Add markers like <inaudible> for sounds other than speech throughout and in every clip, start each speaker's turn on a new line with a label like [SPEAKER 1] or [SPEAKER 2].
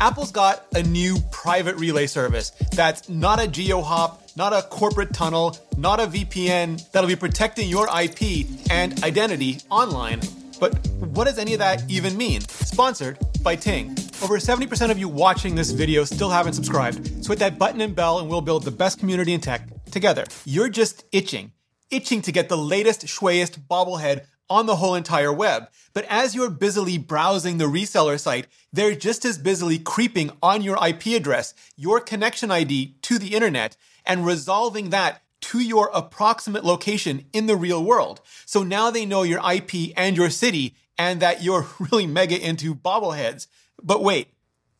[SPEAKER 1] Apple's got a new private relay service that's not a GeoHop, not a corporate tunnel, not a VPN that'll be protecting your IP and identity online. But what does any of that even mean? Sponsored by Ting. Over 70% of you watching this video still haven't subscribed, so hit that button and bell and we'll build the best community in tech together. You're just itching, itching to get the latest, shwayest bobblehead on the whole entire web. But as you're busily browsing the reseller site, they're just as busily creeping on your IP address, your connection ID to the internet, and resolving that to your approximate location in the real world. So now they know your IP and your city and that you're <laughs> really mega into bobbleheads. But wait,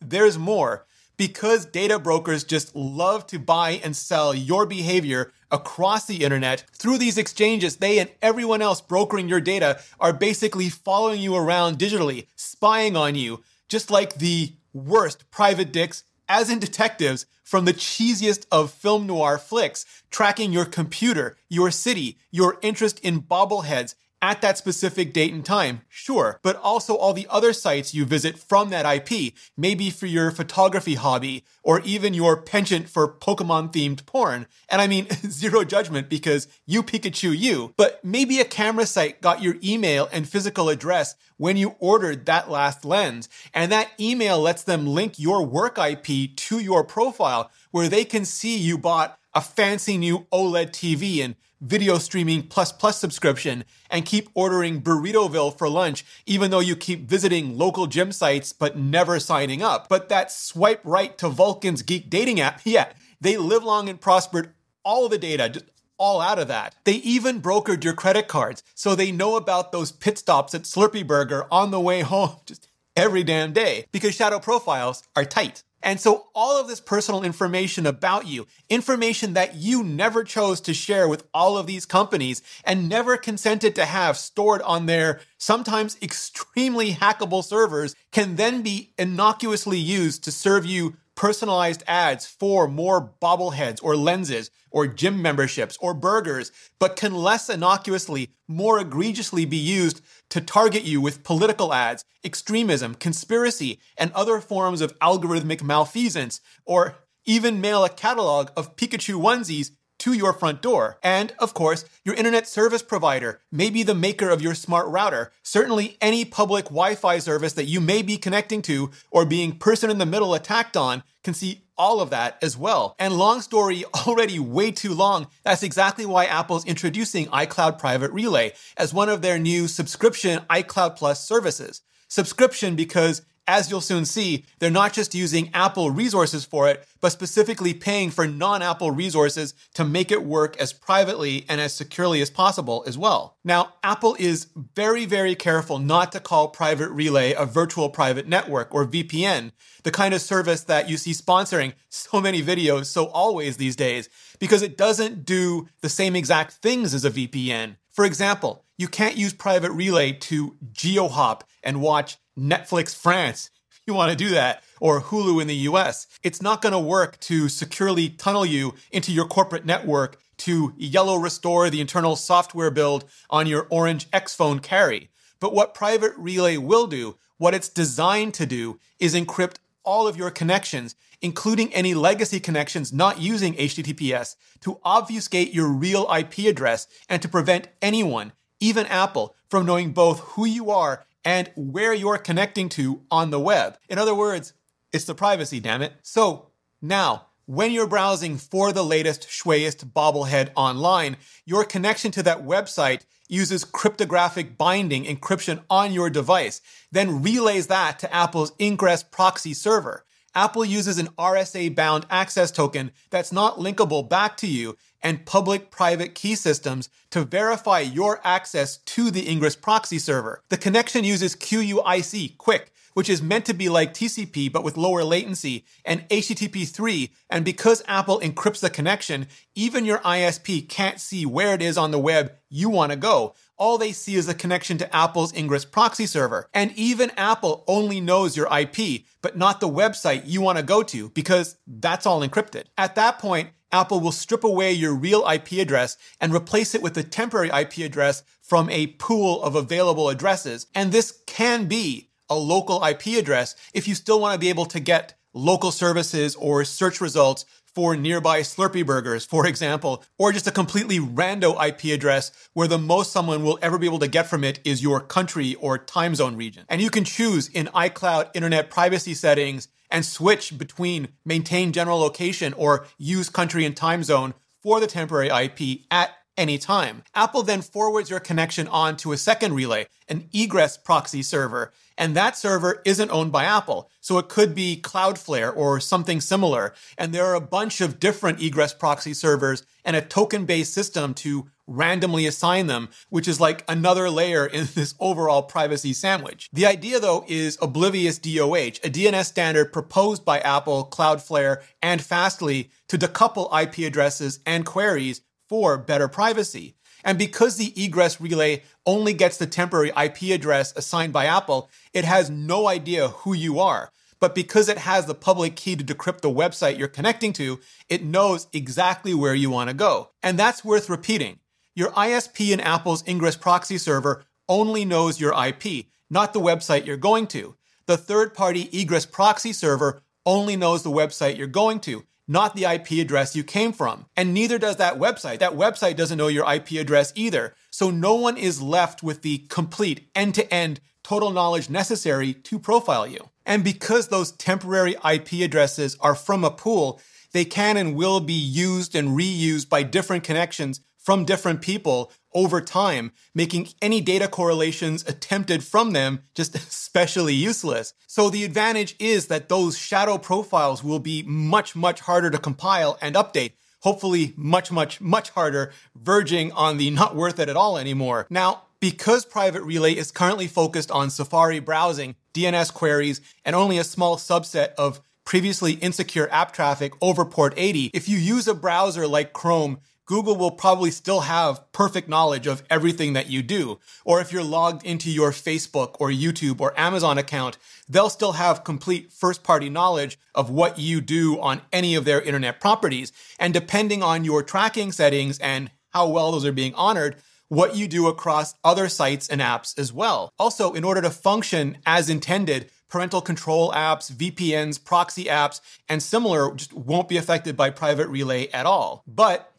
[SPEAKER 1] there's more. Because data brokers just love to buy and sell your behavior across the internet, through these exchanges, they and everyone else brokering your data are basically following you around digitally, spying on you, just like the worst private dicks, as in detectives, from the cheesiest of film noir flicks, tracking your computer, your city, your interest in bobbleheads, at that specific date and time, sure, but also all the other sites you visit from that IP, maybe for your photography hobby or even your penchant for Pokemon themed porn. And I mean, <laughs> zero judgment because you Pikachu you, but maybe a camera site got your email and physical address when you ordered that last lens. And that email lets them link your work IP to your profile where they can see you bought a fancy new OLED TV and video streaming plus plus subscription and keep ordering Burritoville for lunch, even though you keep visiting local gym sites but never signing up. But that swipe right to Vulcan's geek dating app, <laughs> yeah, they live long and prospered all the data, just all out of that. They even brokered your credit cards, so they know about those pit stops at Slurpee Burger on the way home <laughs> just every damn day because shadow profiles are tight. And so all of this personal information about you, information that you never chose to share with all of these companies and never consented to have stored on their sometimes extremely hackable servers can then be innocuously used to serve you personalized ads for more bobbleheads or lenses or gym memberships or burgers, but can less innocuously, more egregiously be used to target you with political ads, extremism, conspiracy, and other forms of algorithmic malfeasance, or even mail a catalog of Pikachu onesies to your front door. And of course, your internet service provider, maybe the maker of your smart router, certainly any public Wi Fi service that you may be connecting to or being person in the middle attacked on can see all of that as well. And long story <laughs> already way too long. That's exactly why Apple's introducing iCloud Private Relay as one of their new subscription iCloud Plus services. Subscription because as you'll soon see, they're not just using Apple resources for it, but specifically paying for non Apple resources to make it work as privately and as securely as possible as well. Now, Apple is very, very careful not to call Private Relay a virtual private network or VPN, the kind of service that you see sponsoring so many videos so always these days, because it doesn't do the same exact things as a VPN. For example, you can't use Private Relay to GeoHop and watch Netflix France if you want to do that, or Hulu in the US. It's not going to work to securely tunnel you into your corporate network to yellow restore the internal software build on your Orange X phone carry. But what Private Relay will do, what it's designed to do, is encrypt all of your connections, including any legacy connections not using HTTPS, to obfuscate your real IP address and to prevent anyone, even Apple, from knowing both who you are and where you're connecting to on the web. In other words, it's the privacy, damn it. So now, when you're browsing for the latest, shwayest bobblehead online, your connection to that website uses cryptographic binding encryption on your device, then relays that to Apple's Ingress proxy server. Apple uses an RSA bound access token that's not linkable back to you and public private key systems to verify your access to the Ingress proxy server. The connection uses QUIC, QUIC, which is meant to be like TCP but with lower latency, and HTTP 3. And because Apple encrypts the connection, even your ISP can't see where it is on the web you want to go. All they see is a connection to Apple's Ingress proxy server. And even Apple only knows your IP, but not the website you want to go to because that's all encrypted. At that point, Apple will strip away your real IP address and replace it with a temporary IP address from a pool of available addresses. And this can be a local IP address if you still want to be able to get local services or search results for nearby Slurpee burgers, for example, or just a completely rando IP address where the most someone will ever be able to get from it is your country or time zone region. And you can choose in iCloud internet privacy settings and switch between maintain general location or use country and time zone for the temporary IP at any time. Apple then forwards your connection on to a second relay, an egress proxy server, and that server isn't owned by Apple. So it could be Cloudflare or something similar. And there are a bunch of different egress proxy servers and a token based system to randomly assign them, which is like another layer in <laughs> this overall privacy sandwich. The idea though is Oblivious DOH, a DNS standard proposed by Apple, Cloudflare, and Fastly to decouple IP addresses and queries for better privacy. And because the egress relay only gets the temporary IP address assigned by Apple, it has no idea who you are. But because it has the public key to decrypt the website you're connecting to, it knows exactly where you want to go. And that's worth repeating. Your ISP in Apple's Ingress proxy server only knows your IP, not the website you're going to. The third party egress proxy server only knows the website you're going to not the IP address you came from. And neither does that website. That website doesn't know your IP address either. So no one is left with the complete end to end total knowledge necessary to profile you. And because those temporary IP addresses are from a pool, they can and will be used and reused by different connections from different people over time, making any data correlations attempted from them just <laughs> especially useless. So the advantage is that those shadow profiles will be much, much harder to compile and update. Hopefully much, much, much harder, verging on the not worth it at all anymore. Now, because Private Relay is currently focused on Safari browsing, DNS queries, and only a small subset of previously insecure app traffic over port 80, if you use a browser like Chrome, Google will probably still have perfect knowledge of everything that you do. Or if you're logged into your Facebook or YouTube or Amazon account, they'll still have complete first party knowledge of what you do on any of their internet properties. And depending on your tracking settings and how well those are being honored, what you do across other sites and apps as well. Also, in order to function as intended, parental control apps, VPNs, proxy apps, and similar just won't be affected by private relay at all. But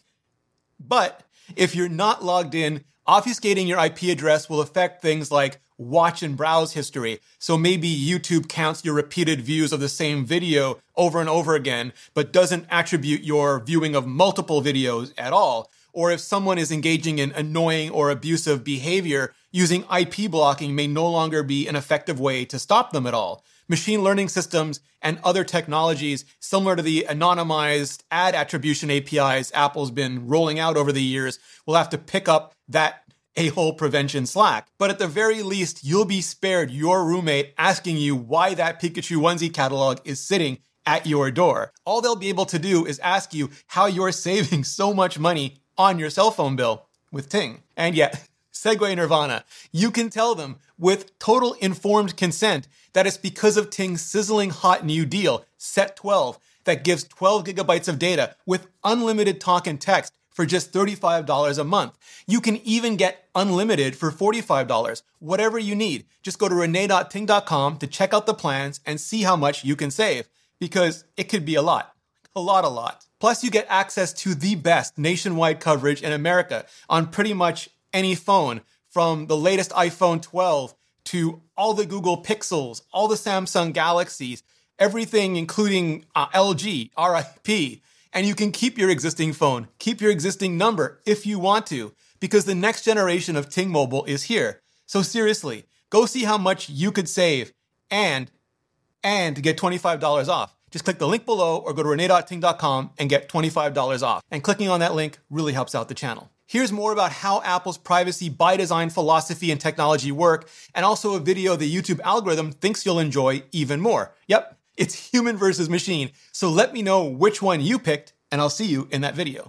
[SPEAKER 1] but if you're not logged in, obfuscating your IP address will affect things like watch and browse history. So maybe YouTube counts your repeated views of the same video over and over again, but doesn't attribute your viewing of multiple videos at all. Or if someone is engaging in annoying or abusive behavior, using IP blocking may no longer be an effective way to stop them at all machine learning systems and other technologies similar to the anonymized ad attribution APIs Apple's been rolling out over the years will have to pick up that a-hole prevention slack. But at the very least, you'll be spared your roommate asking you why that Pikachu onesie catalog is sitting at your door. All they'll be able to do is ask you how you're <laughs> saving so much money on your cell phone bill with Ting. And yet, Segue Nirvana. You can tell them with total informed consent that it's because of Ting's sizzling hot new deal, Set 12, that gives 12 gigabytes of data with unlimited talk and text for just $35 a month. You can even get unlimited for $45, whatever you need. Just go to rene.ting.com to check out the plans and see how much you can save because it could be a lot. A lot, a lot. Plus, you get access to the best nationwide coverage in America on pretty much any phone from the latest iPhone 12 to all the Google Pixels, all the Samsung Galaxies, everything including uh, LG, RIP. And you can keep your existing phone, keep your existing number if you want to, because the next generation of Ting Mobile is here. So seriously, go see how much you could save and and get $25 off. Just click the link below or go to rene.ting.com and get $25 off. And clicking on that link really helps out the channel. Here's more about how Apple's privacy by design philosophy and technology work, and also a video the YouTube algorithm thinks you'll enjoy even more. Yep, it's human versus machine. So let me know which one you picked, and I'll see you in that video.